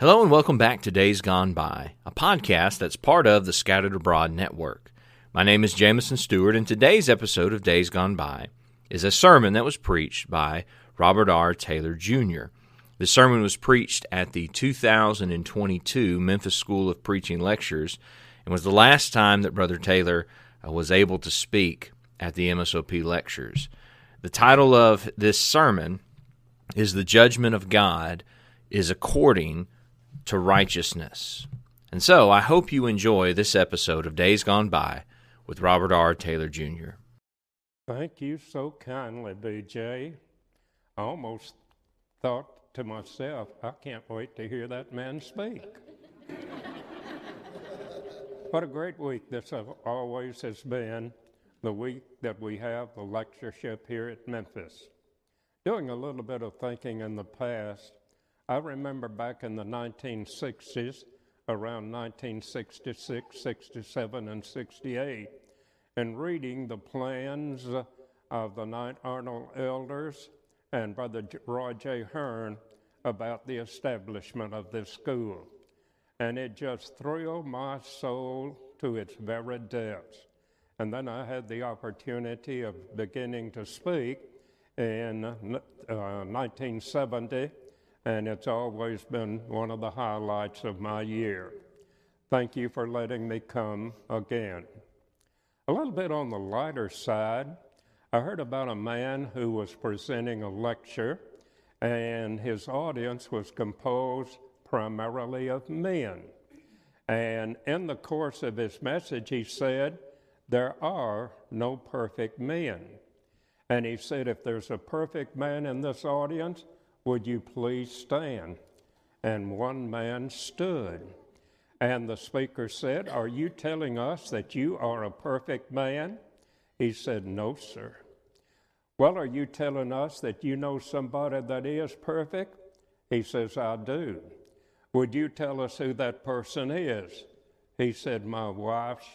Hello and welcome back to Days Gone By, a podcast that's part of the Scattered Abroad Network. My name is Jameson Stewart, and today's episode of Days Gone By is a sermon that was preached by Robert R. Taylor Jr. The sermon was preached at the 2022 Memphis School of Preaching Lectures and was the last time that Brother Taylor uh, was able to speak at the MSOP lectures. The title of this sermon is The Judgment of God is According to Righteousness. And so I hope you enjoy this episode of Days Gone By with Robert R. Taylor Jr. Thank you so kindly, BJ. I almost thought to myself, I can't wait to hear that man speak. what a great week this always has been, the week that we have the lectureship here at Memphis. Doing a little bit of thinking in the past, I remember back in the 1960s, around 1966, 67, and 68, and reading the plans of the Knight Arnold elders and Brother Roy J. Hearn about the establishment of this school. And it just thrilled my soul to its very depths. And then I had the opportunity of beginning to speak in uh, 1970, and it's always been one of the highlights of my year. Thank you for letting me come again. A little bit on the lighter side, I heard about a man who was presenting a lecture, and his audience was composed primarily of men. And in the course of his message, he said, There are no perfect men. And he said, If there's a perfect man in this audience, would you please stand? And one man stood. And the speaker said, Are you telling us that you are a perfect man? He said, No, sir. Well, are you telling us that you know somebody that is perfect? He says, I do. Would you tell us who that person is? He said, My wife's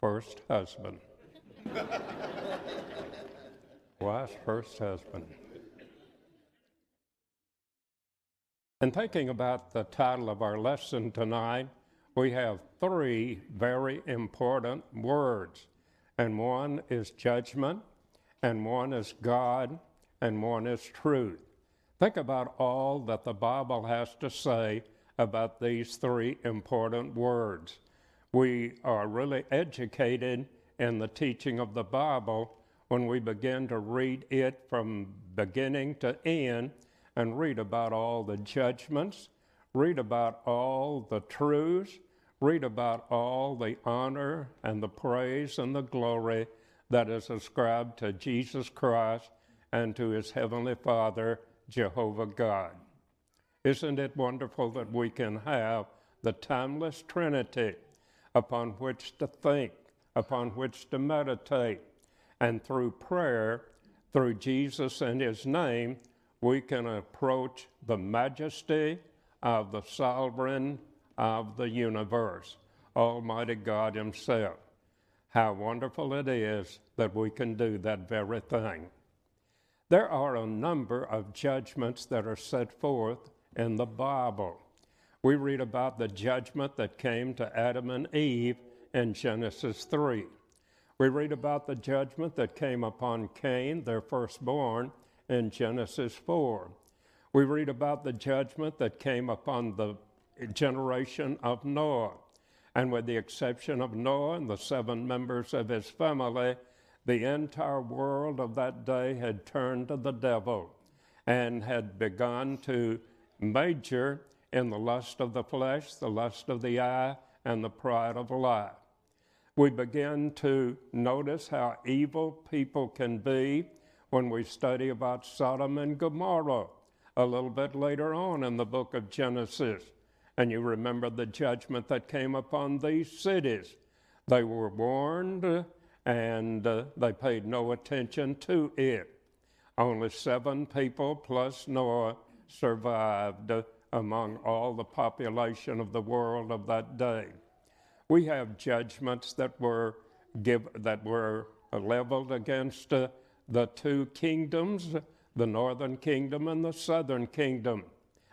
first husband. wife's first husband. And thinking about the title of our lesson tonight, we have three very important words and one is judgment, and one is God, and one is truth. Think about all that the Bible has to say about these three important words. We are really educated in the teaching of the Bible when we begin to read it from beginning to end and read about all the judgments, read about all the truths, read about all the honor and the praise and the glory that is ascribed to Jesus Christ and to his heavenly Father, Jehovah God. Isn't it wonderful that we can have the timeless Trinity upon which to think, upon which to meditate, and through prayer, through Jesus and his name, we can approach the majesty of the sovereign of the universe, Almighty God Himself. How wonderful it is that we can do that very thing. There are a number of judgments that are set forth in the Bible. We read about the judgment that came to Adam and Eve in Genesis 3. We read about the judgment that came upon Cain, their firstborn, in Genesis 4. We read about the judgment that came upon the generation of Noah. And with the exception of Noah and the seven members of his family, the entire world of that day had turned to the devil and had begun to major in the lust of the flesh, the lust of the eye, and the pride of life. We begin to notice how evil people can be when we study about Sodom and Gomorrah a little bit later on in the book of Genesis. And you remember the judgment that came upon these cities. They were warned and uh, they paid no attention to it. Only seven people plus Noah survived uh, among all the population of the world of that day. We have judgments that were give, that were leveled against uh, the two kingdoms, the northern kingdom and the southern kingdom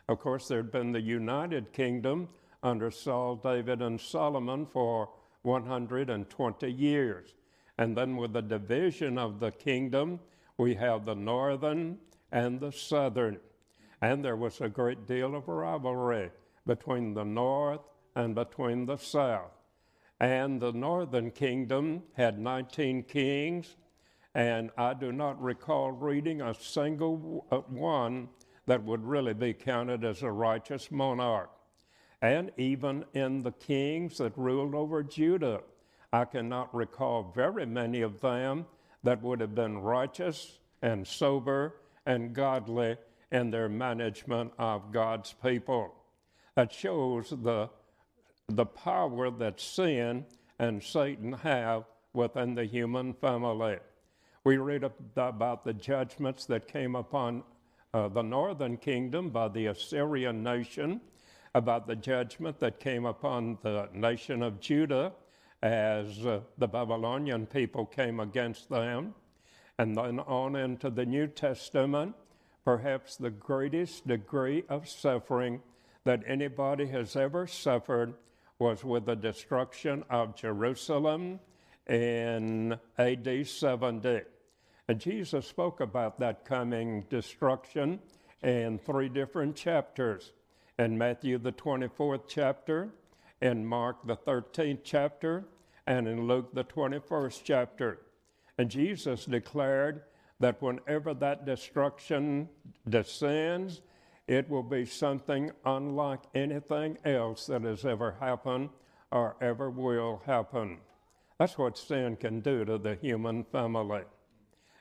Of course, there'd been the United Kingdom under Saul, David, and Solomon for 120 years. And then with the division of the kingdom, we have the northern and the southern. And there was a great deal of rivalry between the north and between the south. And the northern kingdom had 19 kings, and I do not recall reading a single uh, one that would really be counted as a righteous monarch. And even in the kings that ruled over Judah, I cannot recall very many of them that would have been righteous and sober and godly in their management of God's people. That shows the, the power that sin and Satan have within the human family. We read about the judgments that came upon uh, the northern kingdom by the Assyrian nation, about the judgment that came upon the nation of Judah as uh, the Babylonian people came against them. And then on into the New Testament, perhaps the greatest degree of suffering that anybody has ever suffered was with the destruction of Jerusalem in AD 70. And Jesus spoke about that coming destruction in three different chapters. In Matthew, the 24th chapter, in Mark, the 13th chapter, and in Luke, the 21st chapter. And Jesus declared that whenever that destruction descends, it will be something unlike anything else that has ever happened or ever will happen. That's what sin can do to the human family.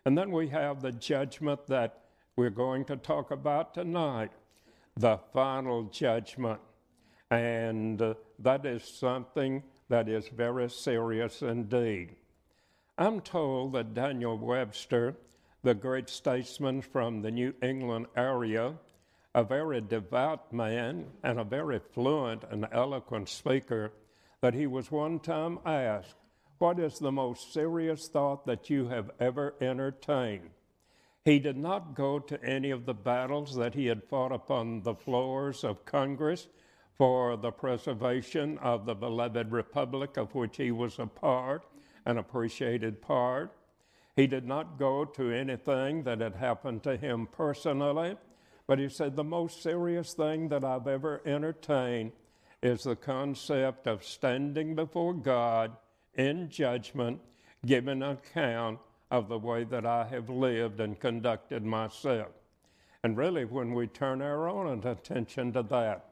And then we have the judgment that we're going to talk about tonight the final judgment. And uh, that is something that is very serious indeed. I'm told that Daniel Webster, the great statesman from the New England area, a very devout man and a very fluent and eloquent speaker, that he was one time asked, What is the most serious thought that you have ever entertained? He did not go to any of the battles that he had fought upon the floors of Congress for the preservation of the beloved republic of which he was a part, an appreciated part. He did not go to anything that had happened to him personally, but he said, The most serious thing that I've ever entertained is the concept of standing before God in judgment, give an account of the way that I have lived and conducted myself. And really, when we turn our own attention to that,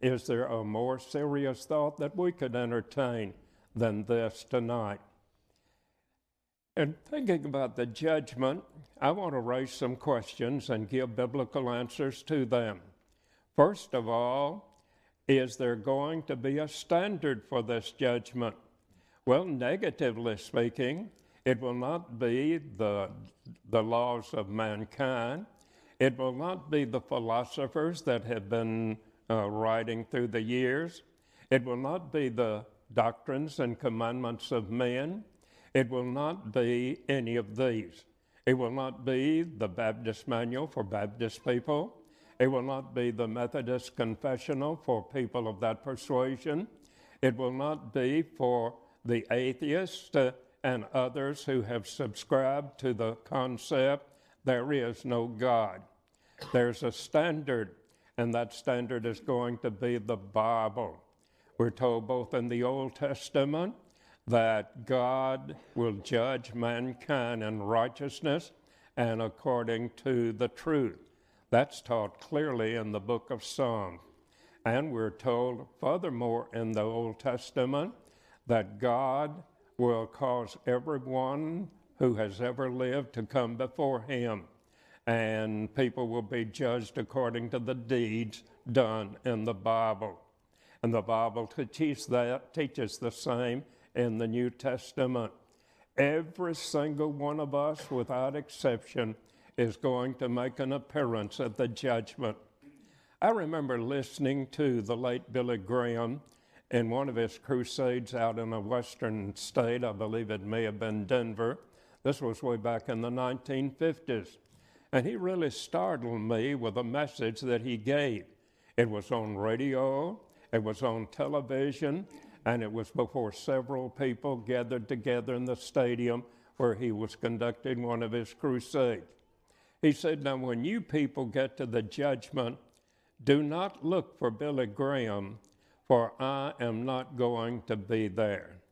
is there a more serious thought that we could entertain than this tonight? And thinking about the judgment, I want to raise some questions and give biblical answers to them. First of all, is there going to be a standard for this judgment? Well, negatively speaking, it will not be the, the laws of mankind. It will not be the philosophers that have been uh, writing through the years. It will not be the doctrines and commandments of men. It will not be any of these. It will not be the Baptist Manual for Baptist people. It will not be the Methodist Confessional for people of that persuasion. It will not be for the atheist uh, and others who have subscribed to the concept there is no God. There's a standard, and that standard is going to be the Bible. We're told both in the Old Testament that God will judge mankind in righteousness and according to the truth. That's taught clearly in the book of Psalms. And we're told, furthermore, in the Old Testament, that God will cause everyone who has ever lived to come before him, and people will be judged according to the deeds done in the Bible. And the Bible teaches that, teaches the same in the New Testament. Every single one of us, without exception, is going to make an appearance at the judgment. I remember listening to the late Billy Graham in one of his crusades out in a western state. I believe it may have been Denver. This was way back in the 1950s. And he really startled me with a message that he gave. It was on radio, it was on television, and it was before several people gathered together in the stadium where he was conducting one of his crusades. He said, Now, when you people get to the judgment, do not look for Billy Graham, for I am not going to be there.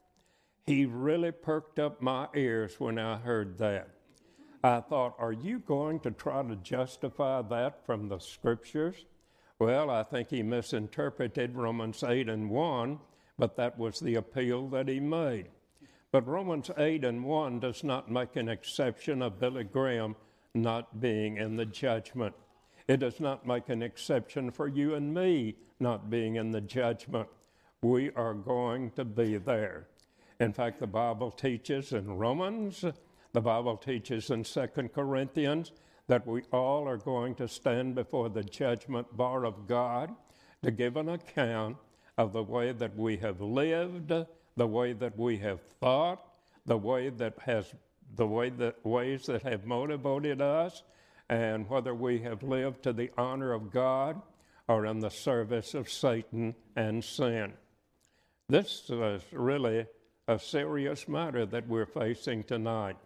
He really perked up my ears when I heard that. I thought, Are you going to try to justify that from the scriptures? Well, I think he misinterpreted Romans 8 and 1, but that was the appeal that he made. But Romans 8 and 1 does not make an exception of Billy Graham not being in the judgment. It does not make an exception for you and me not being in the judgment. We are going to be there. In fact, the Bible teaches in Romans, the Bible teaches in 2 Corinthians that we all are going to stand before the judgment bar of God to give an account of the way that we have lived, the way that we have thought, the way that has the way that ways that have motivated us, and whether we have lived to the honor of God or in the service of Satan and sin. This is really a serious matter that we're facing tonight.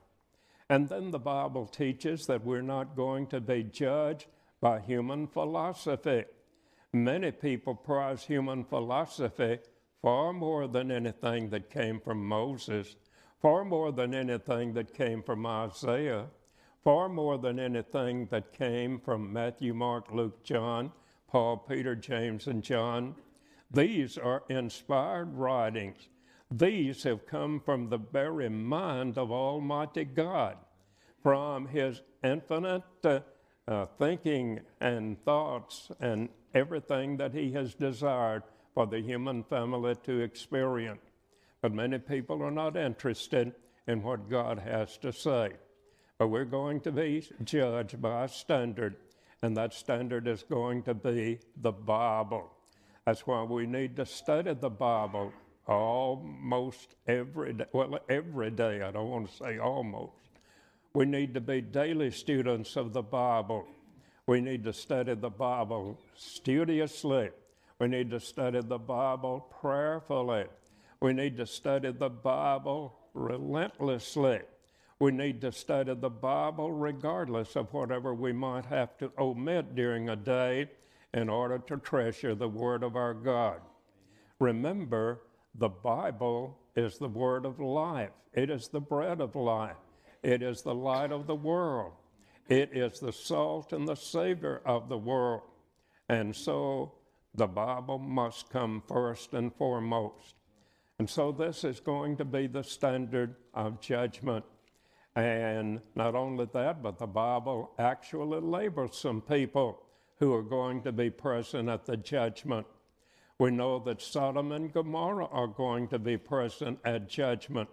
And then the Bible teaches that we're not going to be judged by human philosophy. Many people prize human philosophy far more than anything that came from Moses, far more than anything that came from Isaiah, far more than anything that came from Matthew, Mark, Luke, John, Paul, Peter, James, and John. These are inspired writings these have come from the very mind of Almighty God, from His infinite uh, uh, thinking and thoughts and everything that He has desired for the human family to experience. But many people are not interested in what God has to say. But we're going to be judged by a standard, and that standard is going to be the Bible. That's why we need to study the Bible almost every day. Well, every day, I don't want to say almost. We need to be daily students of the Bible. We need to study the Bible studiously. We need to study the Bible prayerfully. We need to study the Bible relentlessly. We need to study the Bible regardless of whatever we might have to omit during a day in order to treasure the Word of our God. Remember, the Bible is the word of life, it is the bread of life, it is the light of the world, it is the salt and the savor of the world. And so the Bible must come first and foremost. And so this is going to be the standard of judgment. And not only that, but the Bible actually labels some people who are going to be present at the judgment. We know that Sodom and Gomorrah are going to be present at judgment.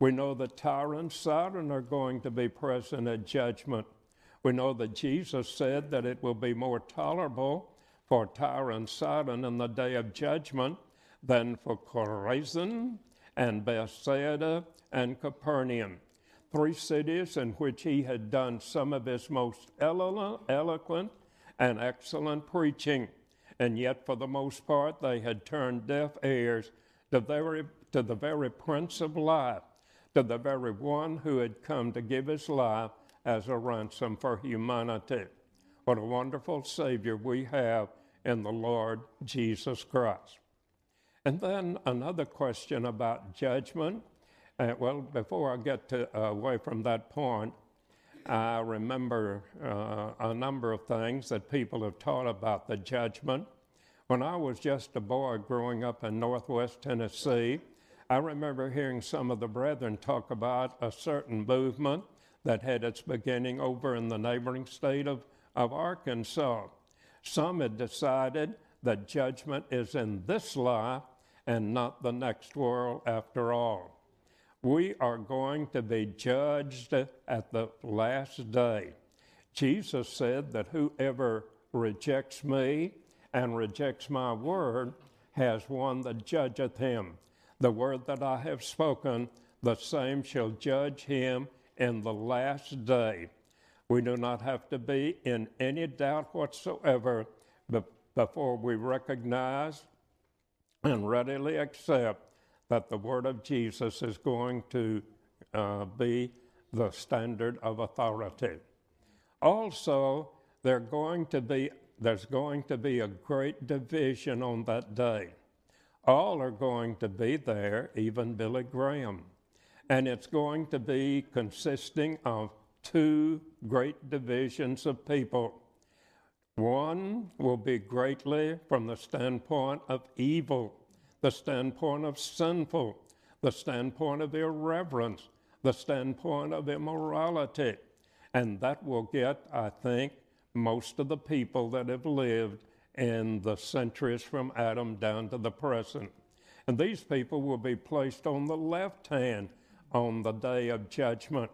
We know that Tyre and Sidon are going to be present at judgment. We know that Jesus said that it will be more tolerable for Tyre and Sidon in the day of judgment than for Chorazin and Bethsaida and Capernaum, three cities in which he had done some of his most eloquent and excellent preaching and yet for the most part they had turned deaf ears to, very, to the very Prince of Life, to the very one who had come to give his life as a ransom for humanity. What a wonderful Savior we have in the Lord Jesus Christ. And then another question about judgment. Uh, well, before I get to, uh, away from that point, I remember uh, a number of things that people have taught about the judgment. When I was just a boy growing up in northwest Tennessee, I remember hearing some of the brethren talk about a certain movement that had its beginning over in the neighboring state of, of Arkansas. Some had decided that judgment is in this life and not the next world after all we are going to be judged at the last day. Jesus said that whoever rejects me and rejects my word has one that judgeth him. The word that I have spoken, the same shall judge him in the last day. We do not have to be in any doubt whatsoever before we recognize and readily accept that the word of Jesus is going to uh, be the standard of authority. Also, going be, there's going to be a great division on that day. All are going to be there, even Billy Graham. And it's going to be consisting of two great divisions of people. One will be greatly from the standpoint of evil, the standpoint of sinful, the standpoint of irreverence, the standpoint of immorality. And that will get, I think, most of the people that have lived in the centuries from Adam down to the present. And these people will be placed on the left hand on the day of judgment.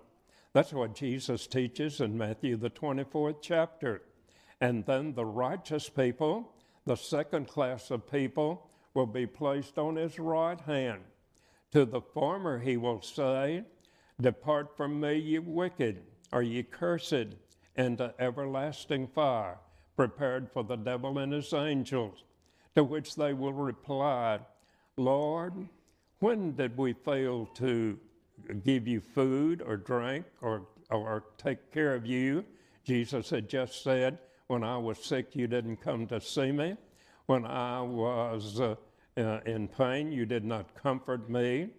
That's what Jesus teaches in Matthew, the 24th chapter. And then the righteous people, the second class of people, will be placed on his right hand. To the former he will say, Depart from me, ye wicked, or ye cursed, into everlasting fire, prepared for the devil and his angels. To which they will reply, Lord, when did we fail to give you food or drink or, or take care of you? Jesus had just said, When I was sick, you didn't come to see me. When I was uh, uh, in pain, you did not comfort me.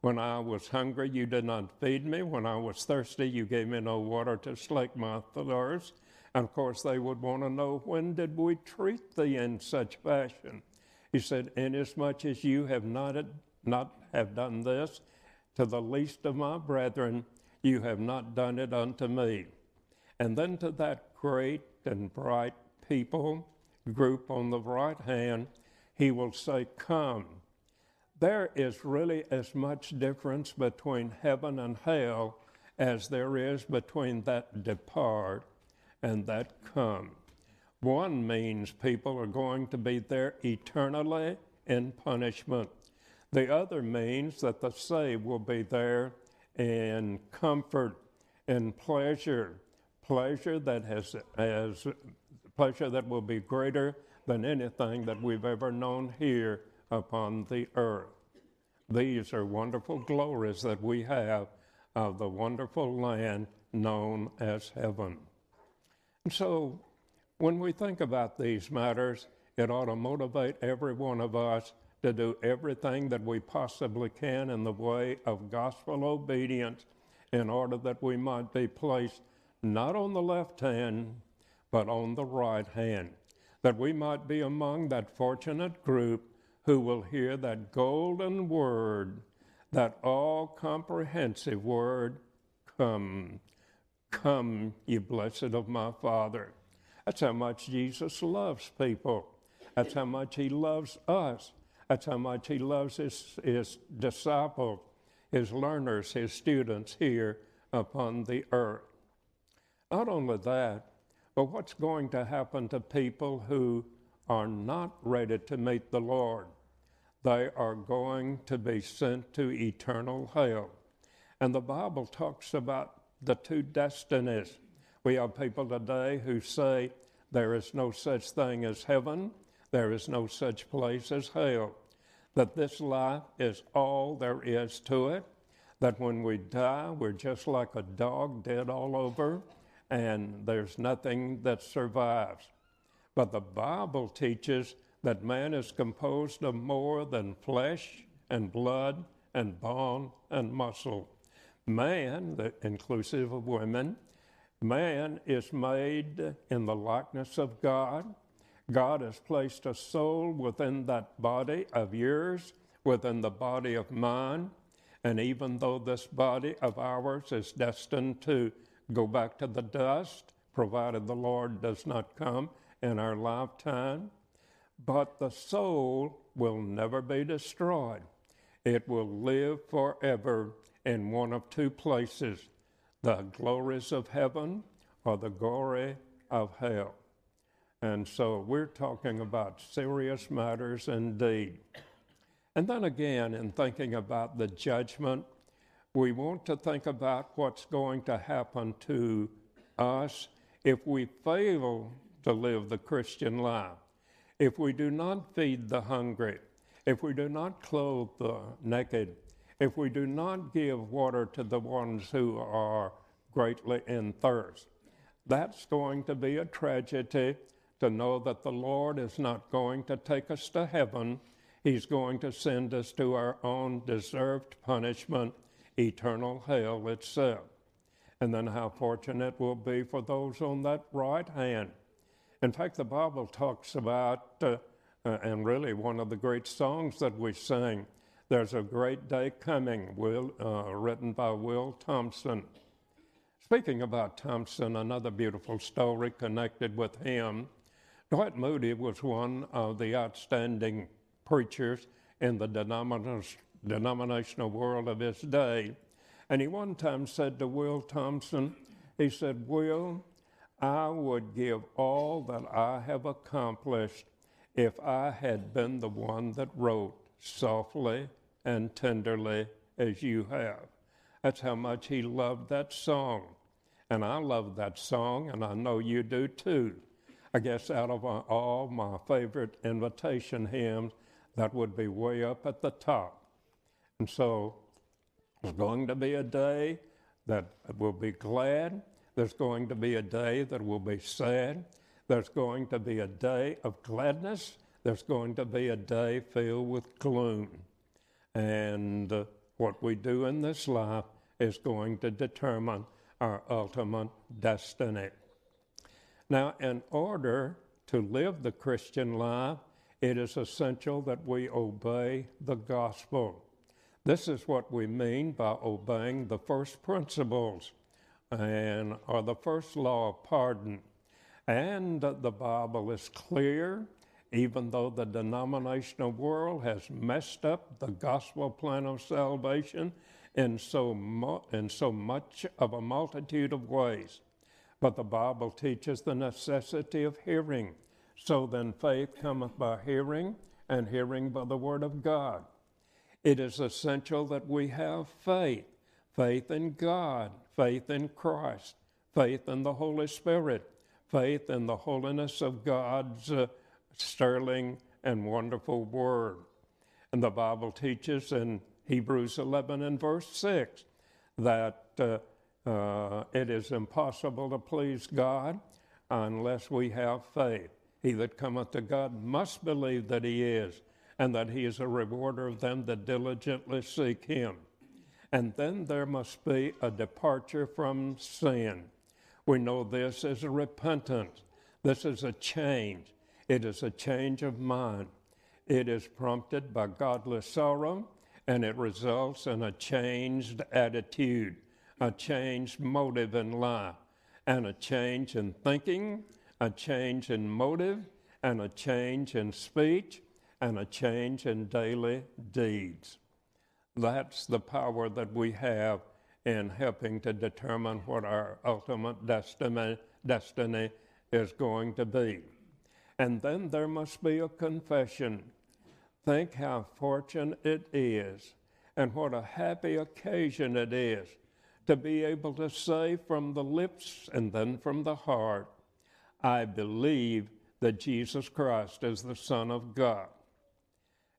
When I was hungry, you did not feed me. When I was thirsty, you gave me no water to slake my thirst. And of course, they would want to know when did we treat thee in such fashion? He said, Inasmuch as you have not, not have done this to the least of my brethren, you have not done it unto me. And then to that great and bright people group on the right hand, he will say, Come there is really as much difference between heaven and hell as there is between that depart and that come. One means people are going to be there eternally in punishment. The other means that the saved will be there in comfort and pleasure, pleasure that has, has pleasure that will be greater than anything that we've ever known here upon the earth. These are wonderful glories that we have of the wonderful land known as heaven. And so, when we think about these matters, it ought to motivate every one of us to do everything that we possibly can in the way of gospel obedience in order that we might be placed not on the left hand, but on the right hand, that we might be among that fortunate group who will hear that golden word, that all comprehensive word, Come, come, ye blessed of my Father. That's how much Jesus loves people. That's how much he loves us. That's how much he loves his, his disciples, his learners, his students here upon the earth. Not only that, but what's going to happen to people who are not ready to meet the Lord? they are going to be sent to eternal hell. And the Bible talks about the two destinies. We have people today who say there is no such thing as heaven, there is no such place as hell, that this life is all there is to it, that when we die, we're just like a dog dead all over, and there's nothing that survives. But the Bible teaches that man is composed of more than flesh and blood and bone and muscle. Man, the inclusive of women, man is made in the likeness of God. God has placed a soul within that body of yours, within the body of mine. And even though this body of ours is destined to go back to the dust, provided the Lord does not come in our lifetime, but the soul will never be destroyed. It will live forever in one of two places the glories of heaven or the glory of hell. And so we're talking about serious matters indeed. And then again, in thinking about the judgment, we want to think about what's going to happen to us if we fail to live the Christian life. If we do not feed the hungry, if we do not clothe the naked, if we do not give water to the ones who are greatly in thirst, that's going to be a tragedy to know that the Lord is not going to take us to heaven. He's going to send us to our own deserved punishment, eternal hell itself. And then how fortunate we'll be for those on that right hand. In fact, the Bible talks about, uh, uh, and really one of the great songs that we sing, There's a Great Day Coming, Will, uh, written by Will Thompson. Speaking about Thompson, another beautiful story connected with him. Dwight Moody was one of the outstanding preachers in the denominational world of his day. And he one time said to Will Thompson, he said, Will, I would give all that I have accomplished if I had been the one that wrote softly and tenderly as you have. That's how much he loved that song. And I love that song, and I know you do too. I guess out of all my favorite invitation hymns, that would be way up at the top. And so there's going to be a day that will be glad. There's going to be a day that will be sad. There's going to be a day of gladness. There's going to be a day filled with gloom. And uh, what we do in this life is going to determine our ultimate destiny. Now, in order to live the Christian life, it is essential that we obey the gospel. This is what we mean by obeying the first principles and or the first law of pardon. And the Bible is clear even though the denominational world has messed up the gospel plan of salvation in so, mu- in so much of a multitude of ways. But the Bible teaches the necessity of hearing. So then faith cometh by hearing, and hearing by the word of God. It is essential that we have faith faith in God, faith in Christ, faith in the Holy Spirit, faith in the holiness of God's. Uh, sterling and wonderful word. And the Bible teaches in Hebrews 11 and verse 6 that uh, uh, it is impossible to please God unless we have faith. He that cometh to God must believe that he is, and that he is a rewarder of them that diligently seek him. And then there must be a departure from sin. We know this is a repentance. This is a change. It is a change of mind. It is prompted by godly sorrow, and it results in a changed attitude, a changed motive in life, and a change in thinking, a change in motive, and a change in speech, and a change in daily deeds. That's the power that we have in helping to determine what our ultimate destiny, destiny is going to be. And then there must be a confession. Think how fortunate it is and what a happy occasion it is to be able to say from the lips and then from the heart, I believe that Jesus Christ is the Son of God.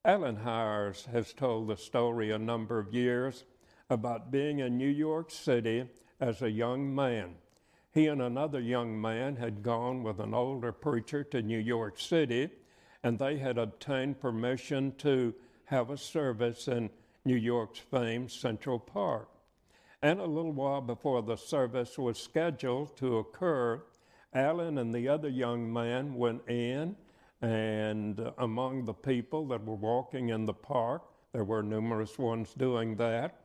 Alan Highers has told the story a number of years about being in New York City as a young man. He and another young man had gone with an older preacher to New York City, and they had obtained permission to have a service in New York's famed Central Park. And a little while before the service was scheduled to occur, Alan and the other young man went in, and among the people that were walking in the park, there were numerous ones doing that,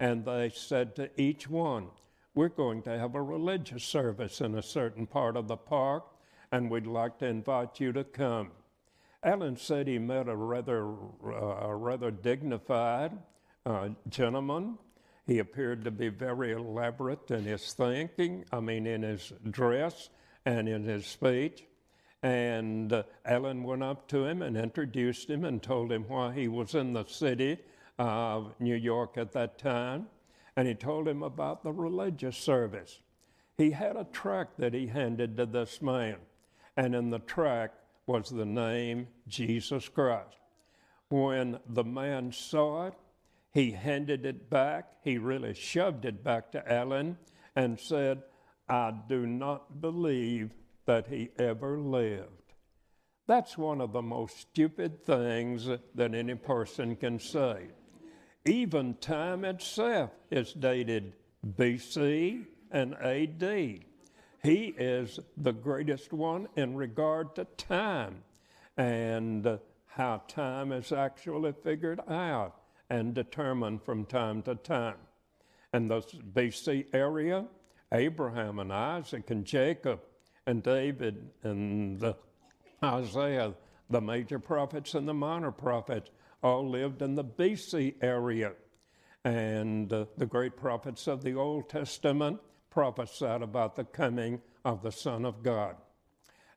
and they said to each one, we're going to have a religious service in a certain part of the park, and we'd like to invite you to come. Alan said he met a rather, uh, a rather dignified uh, gentleman. He appeared to be very elaborate in his thinking, I mean, in his dress and in his speech. And Alan went up to him and introduced him and told him why he was in the city of New York at that time and he told him about the religious service. He had a tract that he handed to this man, and in the tract was the name Jesus Christ. When the man saw it, he handed it back. He really shoved it back to Alan and said, I do not believe that he ever lived. That's one of the most stupid things that any person can say. Even time itself is dated BC and AD. He is the greatest one in regard to time and how time is actually figured out and determined from time to time. In the BC area, Abraham and Isaac and Jacob and David and the Isaiah, the major prophets and the minor prophets, all lived in the BC area. And uh, the great prophets of the Old Testament prophesied about the coming of the Son of God.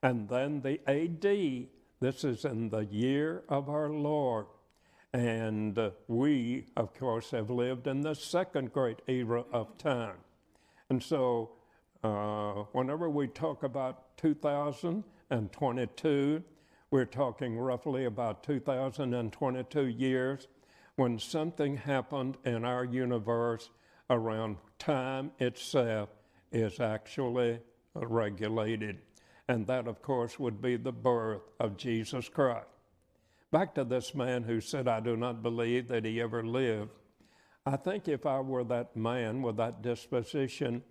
And then the AD, this is in the year of our Lord. And uh, we, of course, have lived in the second great era of time. And so, uh, whenever we talk about 2022, we're talking roughly about 2022 years when something happened in our universe around time itself is actually regulated. And that, of course, would be the birth of Jesus Christ. Back to this man who said, I do not believe that he ever lived. I think if I were that man with that disposition,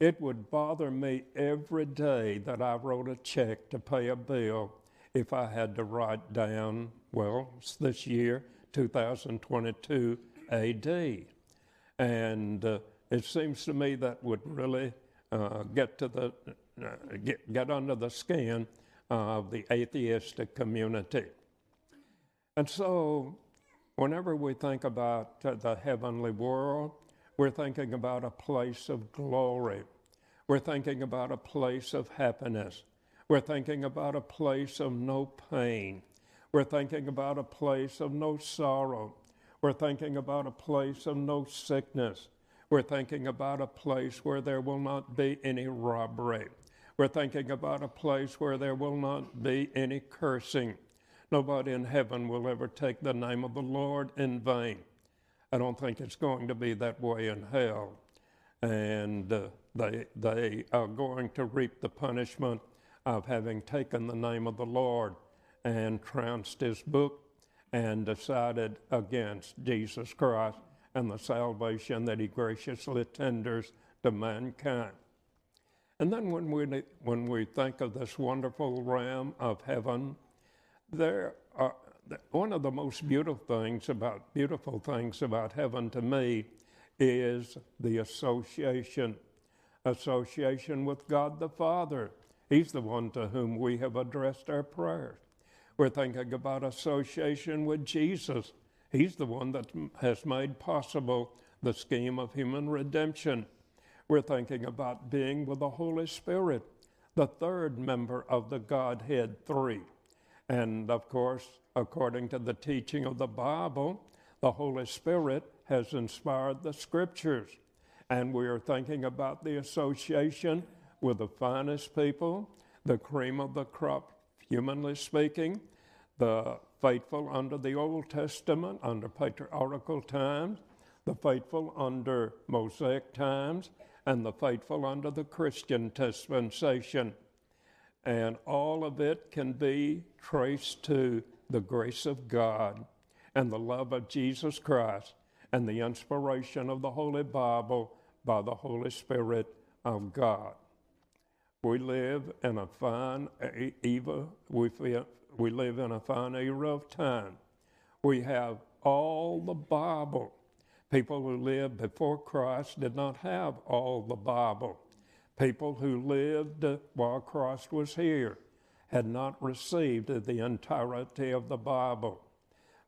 it would bother me every day that I wrote a check to pay a bill if I had to write down, well, this year, 2022 AD. And uh, it seems to me that would really uh, get to the uh, get, get under the skin of the atheistic community. And so, whenever we think about the heavenly world, we're thinking about a place of glory. We're thinking about a place of happiness. We're thinking about a place of no pain. We're thinking about a place of no sorrow. We're thinking about a place of no sickness. We're thinking about a place where there will not be any robbery. We're thinking about a place where there will not be any cursing. Nobody in heaven will ever take the name of the Lord in vain. I don't think it's going to be that way in hell. And uh, they, they are going to reap the punishment of having taken the name of the Lord and trounced his book and decided against Jesus Christ and the salvation that he graciously tenders to mankind. And then when we, when we think of this wonderful realm of heaven, there are one of the most beautiful things about beautiful things about heaven to me is the association association with God the Father. He's the one to whom we have addressed our prayers. We're thinking about association with Jesus. He's the one that has made possible the scheme of human redemption. We're thinking about being with the Holy Spirit, the third member of the Godhead three. And of course, according to the teaching of the Bible, the Holy Spirit has inspired the scriptures. And we are thinking about the association with the finest people, the cream of the crop, humanly speaking, the faithful under the Old Testament, under patriarchal times, the faithful under Mosaic times, and the faithful under the Christian dispensation. And all of it can be traced to the grace of God and the love of Jesus Christ and the inspiration of the Holy Bible by the Holy Spirit of God. We live in a fine era, we, we live in a fine era of time. We have all the Bible. People who lived before Christ did not have all the Bible. People who lived while Christ was here had not received the entirety of the Bible.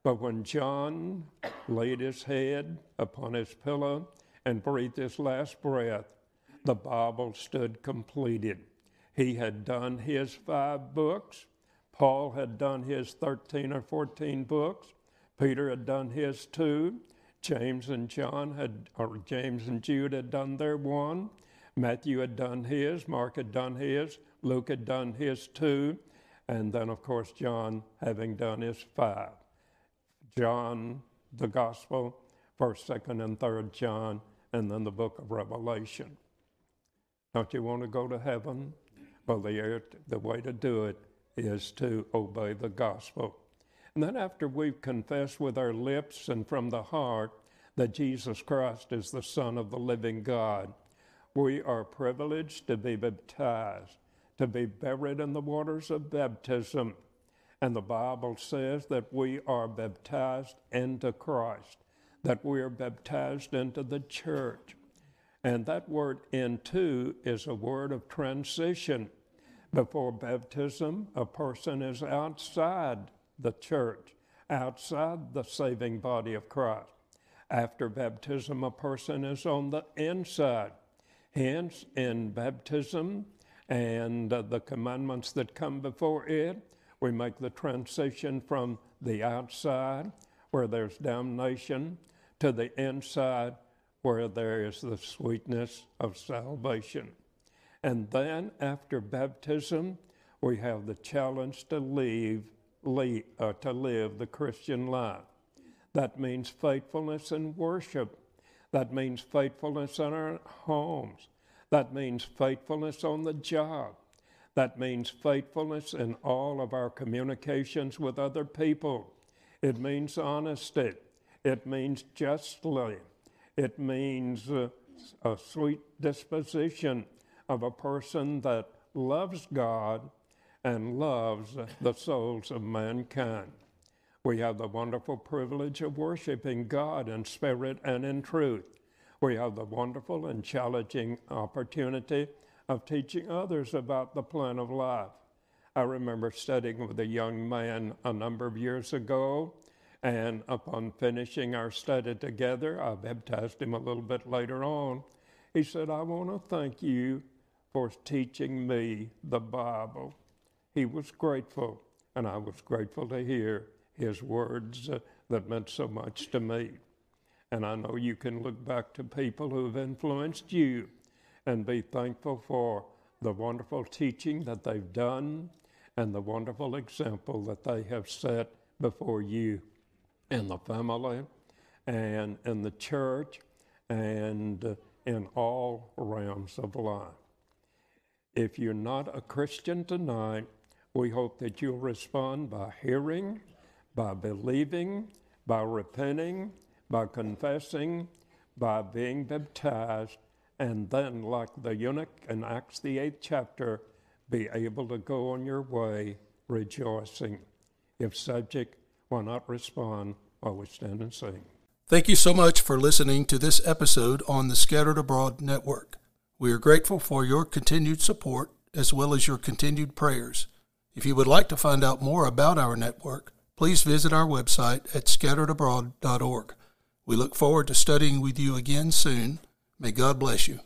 But when John laid his head upon his pillow and breathed his last breath, the Bible stood completed. He had done his five books. Paul had done his 13 or 14 books. Peter had done his two. James and John had, or James and Jude had done their one. Matthew had done his, Mark had done his, Luke had done his two, And then, of course, John, having done his five. John, the Gospel, 1st, 2nd, and 3rd John, and then the book of Revelation. Don't you want to go to heaven? Well, the, the way to do it is to obey the gospel. And then, after we've confessed with our lips and from the heart that Jesus Christ is the Son of the living God, we are privileged to be baptized, to be buried in the waters of baptism. And the Bible says that we are baptized into Christ, that we are baptized into the church. And that word into is a word of transition. Before baptism, a person is outside the church, outside the saving body of Christ. After baptism, a person is on the inside. Hence, in baptism and uh, the commandments that come before it, we make the transition from the outside, where there's damnation, to the inside, where there is the sweetness of salvation. And then after baptism, we have the challenge to leave, uh, to live the Christian life. That means faithfulness and worship. That means faithfulness in our homes. That means faithfulness on the job. That means faithfulness in all of our communications with other people. It means honesty. It means justly. It means uh, a sweet disposition of a person that loves God and loves the souls of mankind. We have the wonderful privilege of worshiping God in spirit and in truth. We have the wonderful and challenging opportunity of teaching others about the plan of life. I remember studying with a young man a number of years ago, and upon finishing our study together, I baptized him a little bit later on. He said, I want to thank you for teaching me the Bible. He was grateful, and I was grateful to hear his words uh, that meant so much to me. And I know you can look back to people who have influenced you and be thankful for the wonderful teaching that they've done and the wonderful example that they have set before you in the family and in the church and uh, in all realms of life. If you're not a Christian tonight, we hope that you'll respond by hearing, by believing, by repenting, by confessing, by being baptized, and then, like the eunuch in Acts, the eighth chapter, be able to go on your way rejoicing. If subject, why not respond while we stand and sing? Thank you so much for listening to this episode on the Scattered Abroad Network. We are grateful for your continued support as well as your continued prayers. If you would like to find out more about our network, please visit our website at scatteredabroad.org. We look forward to studying with you again soon. May God bless you.